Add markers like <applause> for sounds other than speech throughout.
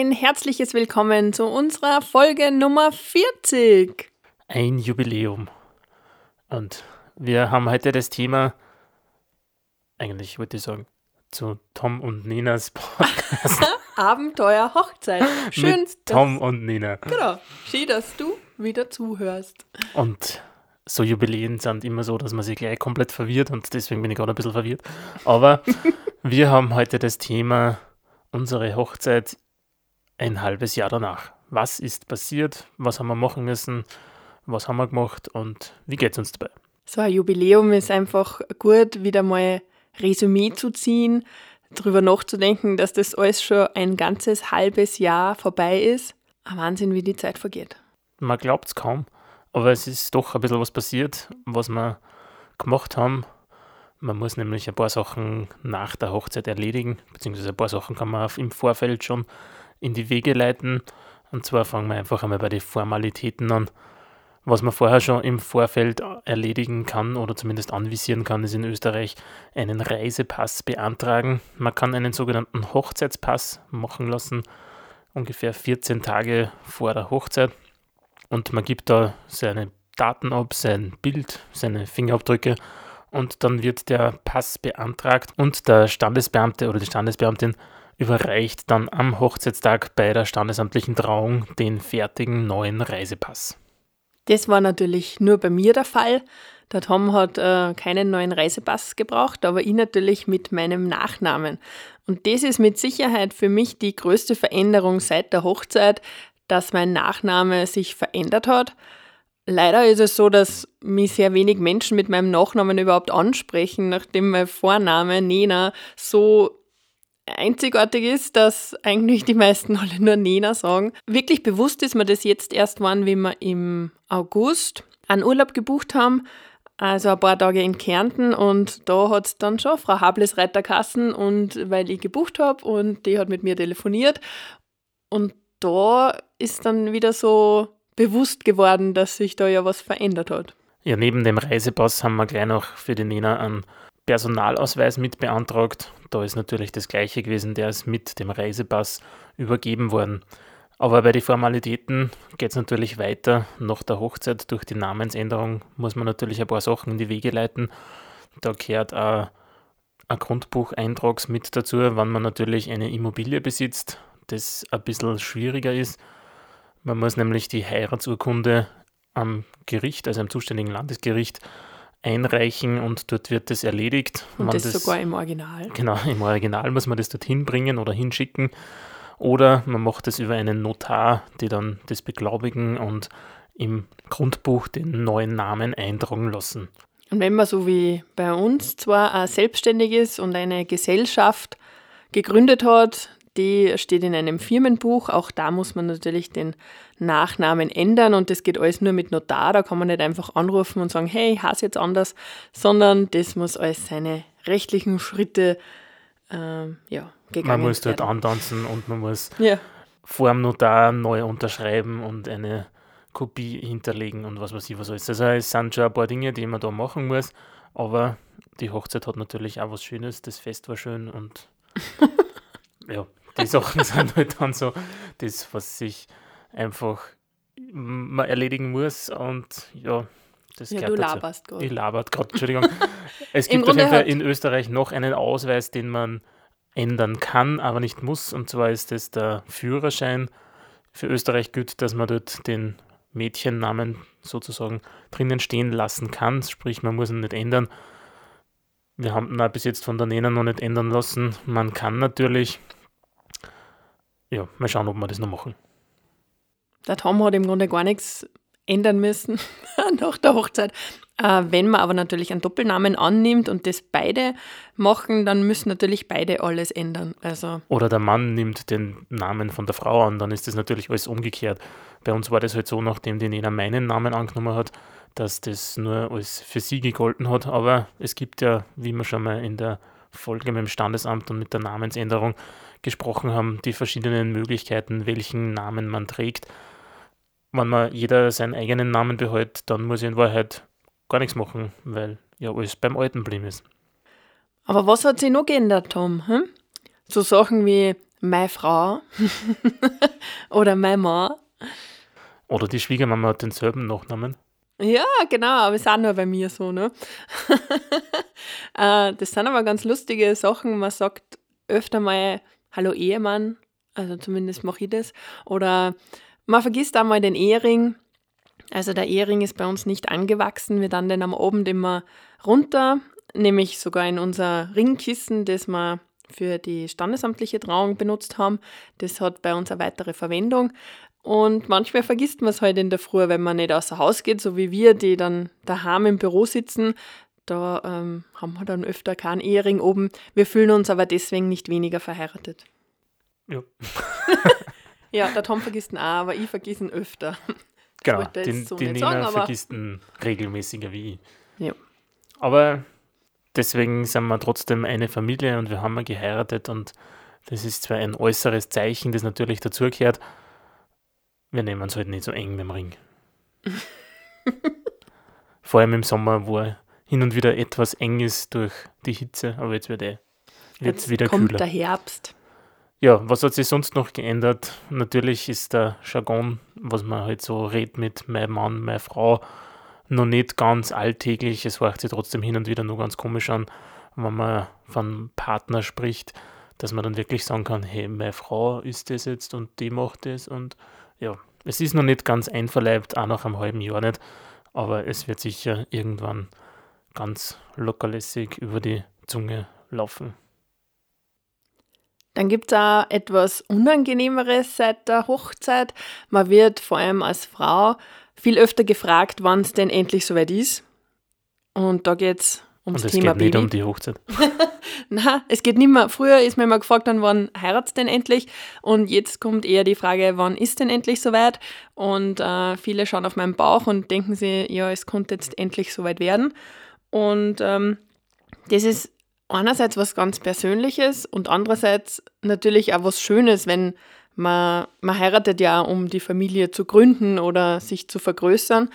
ein herzliches Willkommen zu unserer Folge Nummer 40. Ein Jubiläum. Und wir haben heute das Thema, eigentlich würde ich sagen, zu Tom und Ninas <laughs> Podcast. <laughs> Abenteuer Hochzeit. Schön. Mit Tom und Nina. Genau. Schön, dass du wieder zuhörst. Und so Jubiläen sind immer so, dass man sich gleich komplett verwirrt und deswegen bin ich gerade ein bisschen verwirrt. Aber <laughs> wir haben heute das Thema unsere Hochzeit ein halbes Jahr danach. Was ist passiert? Was haben wir machen müssen? Was haben wir gemacht und wie geht es uns dabei? So ein Jubiläum ist einfach gut, wieder mal Resümee zu ziehen, darüber nachzudenken, dass das alles schon ein ganzes halbes Jahr vorbei ist. Ein Wahnsinn, wie die Zeit vergeht. Man glaubt es kaum, aber es ist doch ein bisschen was passiert, was wir gemacht haben. Man muss nämlich ein paar Sachen nach der Hochzeit erledigen, beziehungsweise ein paar Sachen kann man im Vorfeld schon in die Wege leiten. Und zwar fangen wir einfach einmal bei den Formalitäten an. Was man vorher schon im Vorfeld erledigen kann oder zumindest anvisieren kann, ist in Österreich einen Reisepass beantragen. Man kann einen sogenannten Hochzeitspass machen lassen, ungefähr 14 Tage vor der Hochzeit. Und man gibt da seine Daten ab, sein Bild, seine Fingerabdrücke und dann wird der Pass beantragt und der Standesbeamte oder die Standesbeamtin überreicht dann am Hochzeitstag bei der standesamtlichen Trauung den fertigen neuen Reisepass. Das war natürlich nur bei mir der Fall. Der Tom hat äh, keinen neuen Reisepass gebraucht, aber ich natürlich mit meinem Nachnamen. Und das ist mit Sicherheit für mich die größte Veränderung seit der Hochzeit, dass mein Nachname sich verändert hat. Leider ist es so, dass mich sehr wenig Menschen mit meinem Nachnamen überhaupt ansprechen, nachdem mein Vorname Nena so einzigartig ist, dass eigentlich die meisten <laughs> alle nur Nena sagen. Wirklich bewusst ist mir das jetzt erst wann, wie wir im August einen Urlaub gebucht haben, also ein paar Tage in Kärnten und da hat es dann schon Frau Hables Reiterkassen und weil ich gebucht habe und die hat mit mir telefoniert und da ist dann wieder so bewusst geworden, dass sich da ja was verändert hat. Ja, neben dem Reisepass haben wir gleich noch für die Nena einen Personalausweis mit beantragt. Da ist natürlich das gleiche gewesen, der ist mit dem Reisepass übergeben worden. Aber bei den Formalitäten geht es natürlich weiter. Nach der Hochzeit durch die Namensänderung muss man natürlich ein paar Sachen in die Wege leiten. Da gehört auch ein Grundbucheintrag mit dazu, wenn man natürlich eine Immobilie besitzt, das ein bisschen schwieriger ist. Man muss nämlich die Heiratsurkunde am Gericht, also am zuständigen Landesgericht, einreichen und dort wird das erledigt. Und das, das, sogar im Original. Genau, im Original muss man das dorthin bringen oder hinschicken. Oder man macht das über einen Notar, die dann das beglaubigen und im Grundbuch den neuen Namen eintragen lassen. Und wenn man so wie bei uns zwar selbstständig ist und eine Gesellschaft gegründet hat, die steht in einem Firmenbuch. Auch da muss man natürlich den Nachnamen ändern und das geht alles nur mit Notar. Da kann man nicht einfach anrufen und sagen, hey, ich heiße jetzt anders, sondern das muss alles seine rechtlichen Schritte ähm, ja, gegangen Man muss dort antanzen und man muss ja. vor dem Notar neu unterschreiben und eine Kopie hinterlegen und was weiß ich was alles. Also es sind schon ein paar Dinge, die man da machen muss, aber die Hochzeit hat natürlich auch was Schönes, das Fest war schön und <laughs> ja, die Sachen sind halt dann so das, was sich einfach man erledigen muss und ja, das ja, du laberst gerade. Ich labert gerade, Entschuldigung. es <laughs> gibt auf jeden Fall in Österreich noch einen Ausweis, den man ändern kann, aber nicht muss. Und zwar ist es der Führerschein. Für Österreich gilt, dass man dort den Mädchennamen sozusagen drinnen stehen lassen kann. Sprich, man muss ihn nicht ändern. Wir haben ihn bis jetzt von der Nena noch nicht ändern lassen. Man kann natürlich ja, mal schauen, ob wir das noch machen. Der Tom hat im Grunde gar nichts ändern müssen <laughs> nach der Hochzeit. Äh, wenn man aber natürlich einen Doppelnamen annimmt und das beide machen, dann müssen natürlich beide alles ändern. Also Oder der Mann nimmt den Namen von der Frau an, dann ist das natürlich alles umgekehrt. Bei uns war das halt so, nachdem die Nena meinen Namen angenommen hat, dass das nur alles für sie gegolten hat. Aber es gibt ja, wie wir schon mal in der Folge mit dem Standesamt und mit der Namensänderung gesprochen haben, die verschiedenen Möglichkeiten, welchen Namen man trägt. Wenn man jeder seinen eigenen Namen behält, dann muss ich in Wahrheit gar nichts machen, weil ja alles beim Alten blieben ist. Aber was hat sich noch geändert, Tom? Hm? So Sachen wie meine Frau <laughs> oder mein Mann. Oder die Schwiegermama hat denselben Nachnamen. Ja, genau, aber es ist auch nur bei mir so, ne? <laughs> Äh, das sind aber ganz lustige Sachen. Man sagt öfter mal Hallo Ehemann, also zumindest mache ich das. Oder man vergisst einmal den Ehering. Also der Ehering ist bei uns nicht angewachsen. Wir dann den am Abend immer runter, nämlich sogar in unser Ringkissen, das wir für die standesamtliche Trauung benutzt haben. Das hat bei uns eine weitere Verwendung. Und manchmal vergisst man es halt in der Früh, wenn man nicht außer Haus geht, so wie wir, die dann daheim im Büro sitzen. Da ähm, haben wir dann öfter keinen Ehering oben. Wir fühlen uns aber deswegen nicht weniger verheiratet. Ja. <laughs> ja, der Tom vergisst ihn auch, aber ich vergesse ihn öfter. <laughs> Genau, den, so die Nina sagen, vergisst ihn regelmäßiger wie ich. Ja. Aber deswegen sind wir trotzdem eine Familie und wir haben geheiratet und das ist zwar ein äußeres Zeichen, das natürlich dazugehört, wir nehmen es halt nicht so eng mit dem Ring. <laughs> Vor allem im Sommer, wo er hin und wieder etwas eng ist durch die Hitze, aber jetzt wird er jetzt wieder kommt kühler. der Herbst. Ja, was hat sich sonst noch geändert? Natürlich ist der Jargon, was man halt so redet mit meinem Mann, meiner Frau, noch nicht ganz alltäglich. Es hört sich trotzdem hin und wieder nur ganz komisch an, wenn man von Partner spricht, dass man dann wirklich sagen kann, hey, meine Frau ist das jetzt und die macht das und ja, es ist noch nicht ganz einverleibt, auch nach einem halben Jahr nicht, aber es wird sicher irgendwann ganz lockerlässig über die Zunge laufen. Dann gibt es auch etwas Unangenehmeres seit der Hochzeit. Man wird vor allem als Frau viel öfter gefragt, wann es denn endlich soweit ist. Und da geht es ums Und es Thema geht nicht Baby. um die Hochzeit. <laughs> Nein, es geht nicht mehr. Früher ist mir immer gefragt, dann, wann heiratet denn endlich? Und jetzt kommt eher die Frage, wann ist denn endlich soweit? Und äh, viele schauen auf meinen Bauch und denken sich, ja, es konnte jetzt endlich soweit werden. Und ähm, das ist einerseits was ganz Persönliches und andererseits natürlich auch was Schönes, wenn man, man heiratet ja, um die Familie zu gründen oder sich zu vergrößern.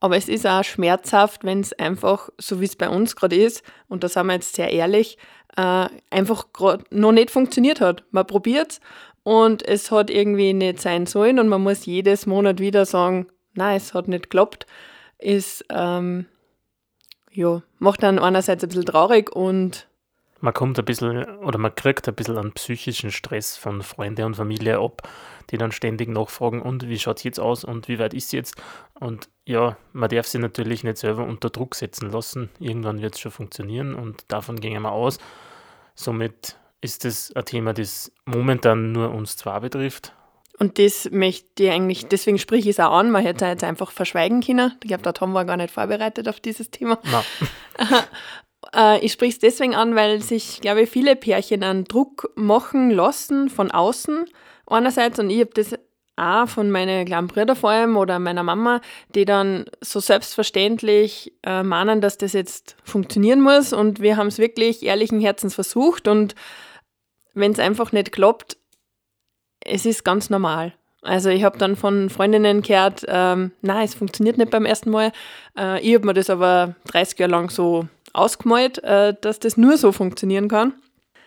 Aber es ist auch schmerzhaft, wenn es einfach, so wie es bei uns gerade ist, und da sind wir jetzt sehr ehrlich, äh, einfach noch nicht funktioniert hat. Man probiert es und es hat irgendwie nicht sein sollen und man muss jedes Monat wieder sagen, nein, es hat nicht geklappt. Ist, ähm, ja, macht dann einerseits ein bisschen traurig und man kommt ein bisschen oder man kriegt ein bisschen an psychischen Stress von Freunden und Familie ab, die dann ständig nachfragen, und wie schaut es jetzt aus und wie weit ist es jetzt? Und ja, man darf sie natürlich nicht selber unter Druck setzen lassen. Irgendwann wird es schon funktionieren und davon gehen wir aus. Somit ist es ein Thema, das momentan nur uns zwar betrifft. Und das möchte ich eigentlich, deswegen sprich ich es auch an, man hätte es jetzt einfach verschweigen können. Ich glaube, der Tom war gar nicht vorbereitet auf dieses Thema. <laughs> Äh, ich spreche es deswegen an, weil sich, glaube ich, viele Pärchen einen Druck machen lassen von außen. Einerseits und ich habe das auch von meinen kleinen Brüdern vor allem oder meiner Mama, die dann so selbstverständlich äh, meinen, dass das jetzt funktionieren muss. Und wir haben es wirklich ehrlichen Herzens versucht. Und wenn es einfach nicht klappt, es ist ganz normal. Also ich habe dann von Freundinnen gehört, ähm, nein, es funktioniert nicht beim ersten Mal. Äh, ich habe mir das aber 30 Jahre lang so ausgemalt, äh, dass das nur so funktionieren kann.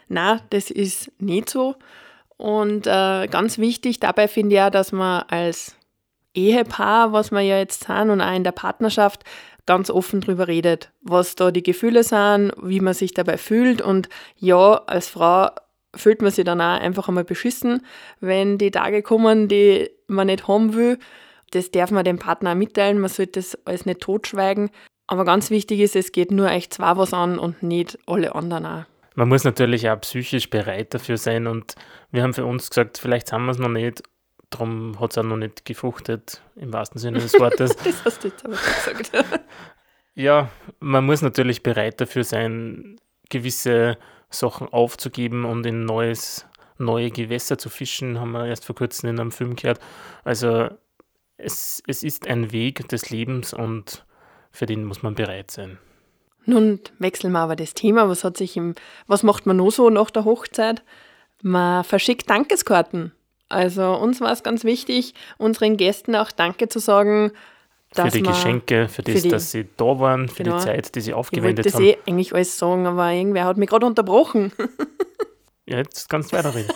Na, das ist nicht so. Und äh, ganz wichtig dabei finde ich auch, dass man als Ehepaar, was wir ja jetzt sind und auch in der Partnerschaft, ganz offen darüber redet, was da die Gefühle sind, wie man sich dabei fühlt. Und ja, als Frau fühlt man sich dann auch einfach einmal beschissen, wenn die Tage kommen, die man nicht haben will. Das darf man dem Partner auch mitteilen, man sollte das alles nicht totschweigen. Aber ganz wichtig ist, es geht nur euch zwei was an und nicht alle anderen auch. Man muss natürlich auch psychisch bereit dafür sein und wir haben für uns gesagt, vielleicht haben wir es noch nicht, darum hat es auch noch nicht gefruchtet, im wahrsten Sinne des Wortes. <laughs> das hast du jetzt aber gesagt. ja, man muss natürlich bereit dafür sein, gewisse Sachen aufzugeben und in neues, neue Gewässer zu fischen, haben wir erst vor kurzem in einem Film gehört. Also es, es ist ein Weg des Lebens und für den muss man bereit sein. Nun wechseln wir aber das Thema. Was hat sich im, was macht man noch so nach der Hochzeit? Man verschickt Dankeskarten. Also uns war es ganz wichtig, unseren Gästen auch Danke zu sagen. Für die Geschenke, für das, für die, dass sie da waren, für genau, die Zeit, die sie aufgewendet ich haben. Ich wollte das eh eigentlich alles sagen, aber irgendwer hat mich gerade unterbrochen. ja, jetzt kannst du weiterreden.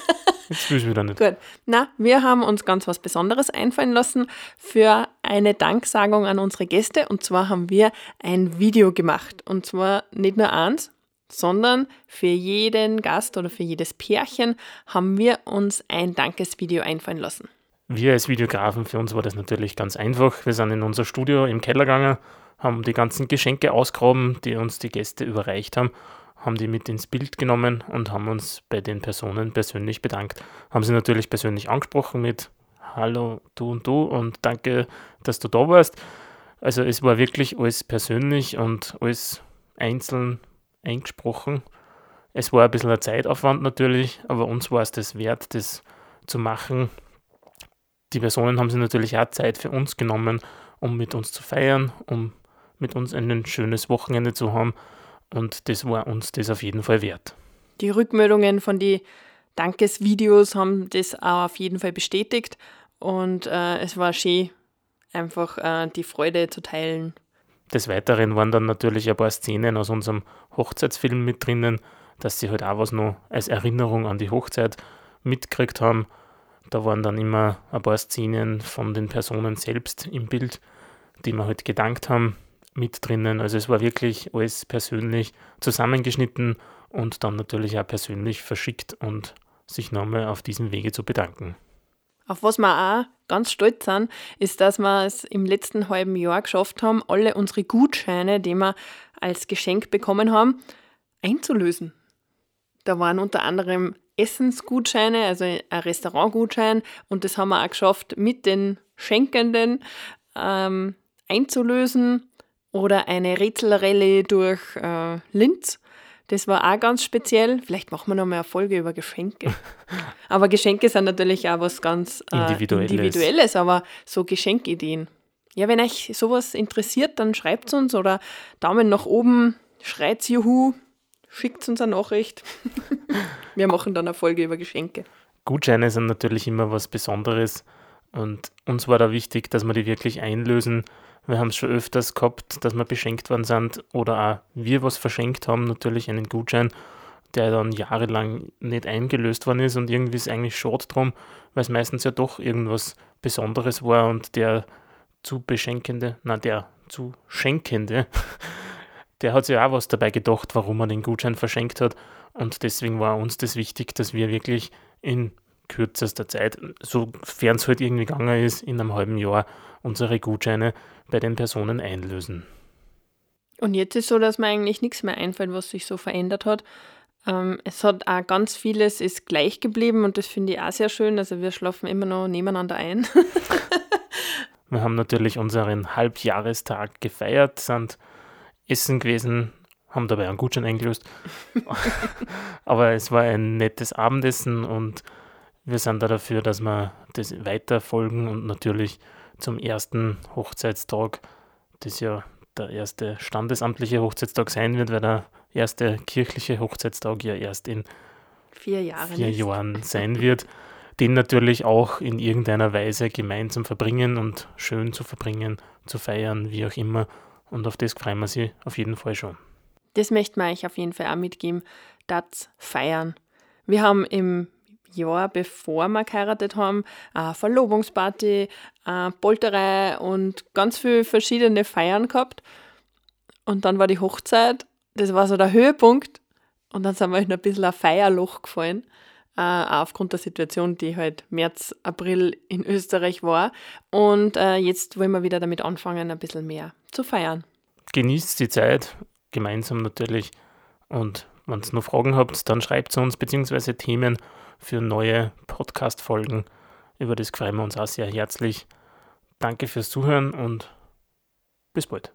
Jetzt will ich wieder nicht. Gut. Na, wir haben uns ganz was Besonderes einfallen lassen für eine Danksagung an unsere Gäste. Und zwar haben wir ein Video gemacht. Und zwar nicht nur eins, sondern für jeden Gast oder für jedes Pärchen haben wir uns ein Dankesvideo einfallen lassen. Wir als Videografen, für uns war das natürlich ganz einfach. Wir sind in unser Studio im Keller gegangen, haben die ganzen Geschenke ausgraben, die uns die Gäste überreicht haben, haben die mit ins Bild genommen und haben uns bei den Personen persönlich bedankt. Haben sie natürlich persönlich angesprochen mit Hallo, du und du und danke, dass du da warst. Also es war wirklich alles persönlich und alles einzeln eingesprochen. Es war ein bisschen ein Zeitaufwand natürlich, aber uns war es das wert, das zu machen. Die Personen haben sich natürlich auch Zeit für uns genommen, um mit uns zu feiern, um mit uns ein schönes Wochenende zu haben. Und das war uns das auf jeden Fall wert. Die Rückmeldungen von den Dankesvideos haben das auch auf jeden Fall bestätigt. Und äh, es war schön, einfach äh, die Freude zu teilen. Des Weiteren waren dann natürlich ein paar Szenen aus unserem Hochzeitsfilm mit drinnen, dass sie halt auch was noch als Erinnerung an die Hochzeit mitgekriegt haben. Da waren dann immer ein paar Szenen von den Personen selbst im Bild, die wir halt gedankt haben mit drinnen. Also es war wirklich alles persönlich zusammengeschnitten und dann natürlich auch persönlich verschickt und sich nochmal auf diesem Wege zu bedanken. Auf was wir auch ganz stolz sind, ist, dass wir es im letzten halben Jahr geschafft haben, alle unsere Gutscheine, die wir als Geschenk bekommen haben, einzulösen. Da waren unter anderem Essensgutscheine, also ein Restaurantgutschein, und das haben wir auch geschafft, mit den Schenkenden ähm, einzulösen oder eine Rätselrallye durch äh, Linz. Das war auch ganz speziell. Vielleicht machen wir noch mal eine Folge über Geschenke. <laughs> aber Geschenke sind natürlich auch was ganz äh, Individuelles. Individuelles, aber so Geschenkideen. Ja, wenn euch sowas interessiert, dann schreibt es uns oder Daumen nach oben, schreit Juhu, schickt uns eine Nachricht. <laughs> wir machen dann eine Folge über Geschenke. Gutscheine sind natürlich immer was Besonderes und uns war da wichtig, dass wir die wirklich einlösen wir haben es schon öfters gehabt, dass wir beschenkt worden sind oder auch wir was verschenkt haben, natürlich einen Gutschein, der dann jahrelang nicht eingelöst worden ist und irgendwie ist eigentlich schade drum, weil es meistens ja doch irgendwas Besonderes war und der zu beschenkende, na der zu schenkende, der hat sich auch was dabei gedacht, warum er den Gutschein verschenkt hat und deswegen war uns das wichtig, dass wir wirklich in kürzester Zeit, sofern es halt irgendwie gegangen ist, in einem halben Jahr unsere Gutscheine bei den Personen einlösen. Und jetzt ist so, dass mir eigentlich nichts mehr einfällt, was sich so verändert hat. Ähm, es hat auch ganz vieles ist gleich geblieben und das finde ich auch sehr schön. Also wir schlafen immer noch nebeneinander ein. <laughs> wir haben natürlich unseren Halbjahrestag gefeiert, sind essen gewesen, haben dabei einen Gutschein eingelöst. <laughs> Aber es war ein nettes Abendessen und wir sind da dafür, dass wir das weiterfolgen und natürlich zum ersten Hochzeitstag, das ja der erste standesamtliche Hochzeitstag sein wird, weil der erste kirchliche Hochzeitstag ja erst in vier, Jahre vier Jahren <laughs> sein wird, den natürlich auch in irgendeiner Weise gemeinsam verbringen und schön zu verbringen, zu feiern, wie auch immer. Und auf das freuen wir sie auf jeden Fall schon. Das möchte man euch auf jeden Fall auch mitgeben, das feiern. Wir haben im Jahr, bevor wir geheiratet haben, eine Verlobungsparty, eine Polterei und ganz viele verschiedene Feiern gehabt. Und dann war die Hochzeit, das war so der Höhepunkt. Und dann sind wir in ein bisschen ein Feierloch gefallen, äh, aufgrund der Situation, die halt März, April in Österreich war. Und äh, jetzt wollen wir wieder damit anfangen, ein bisschen mehr zu feiern. Genießt die Zeit, gemeinsam natürlich. Und wenn ihr noch Fragen habt, dann schreibt es uns, beziehungsweise Themen für neue Podcast-Folgen. Über das freuen wir uns auch sehr herzlich. Danke fürs Zuhören und bis bald.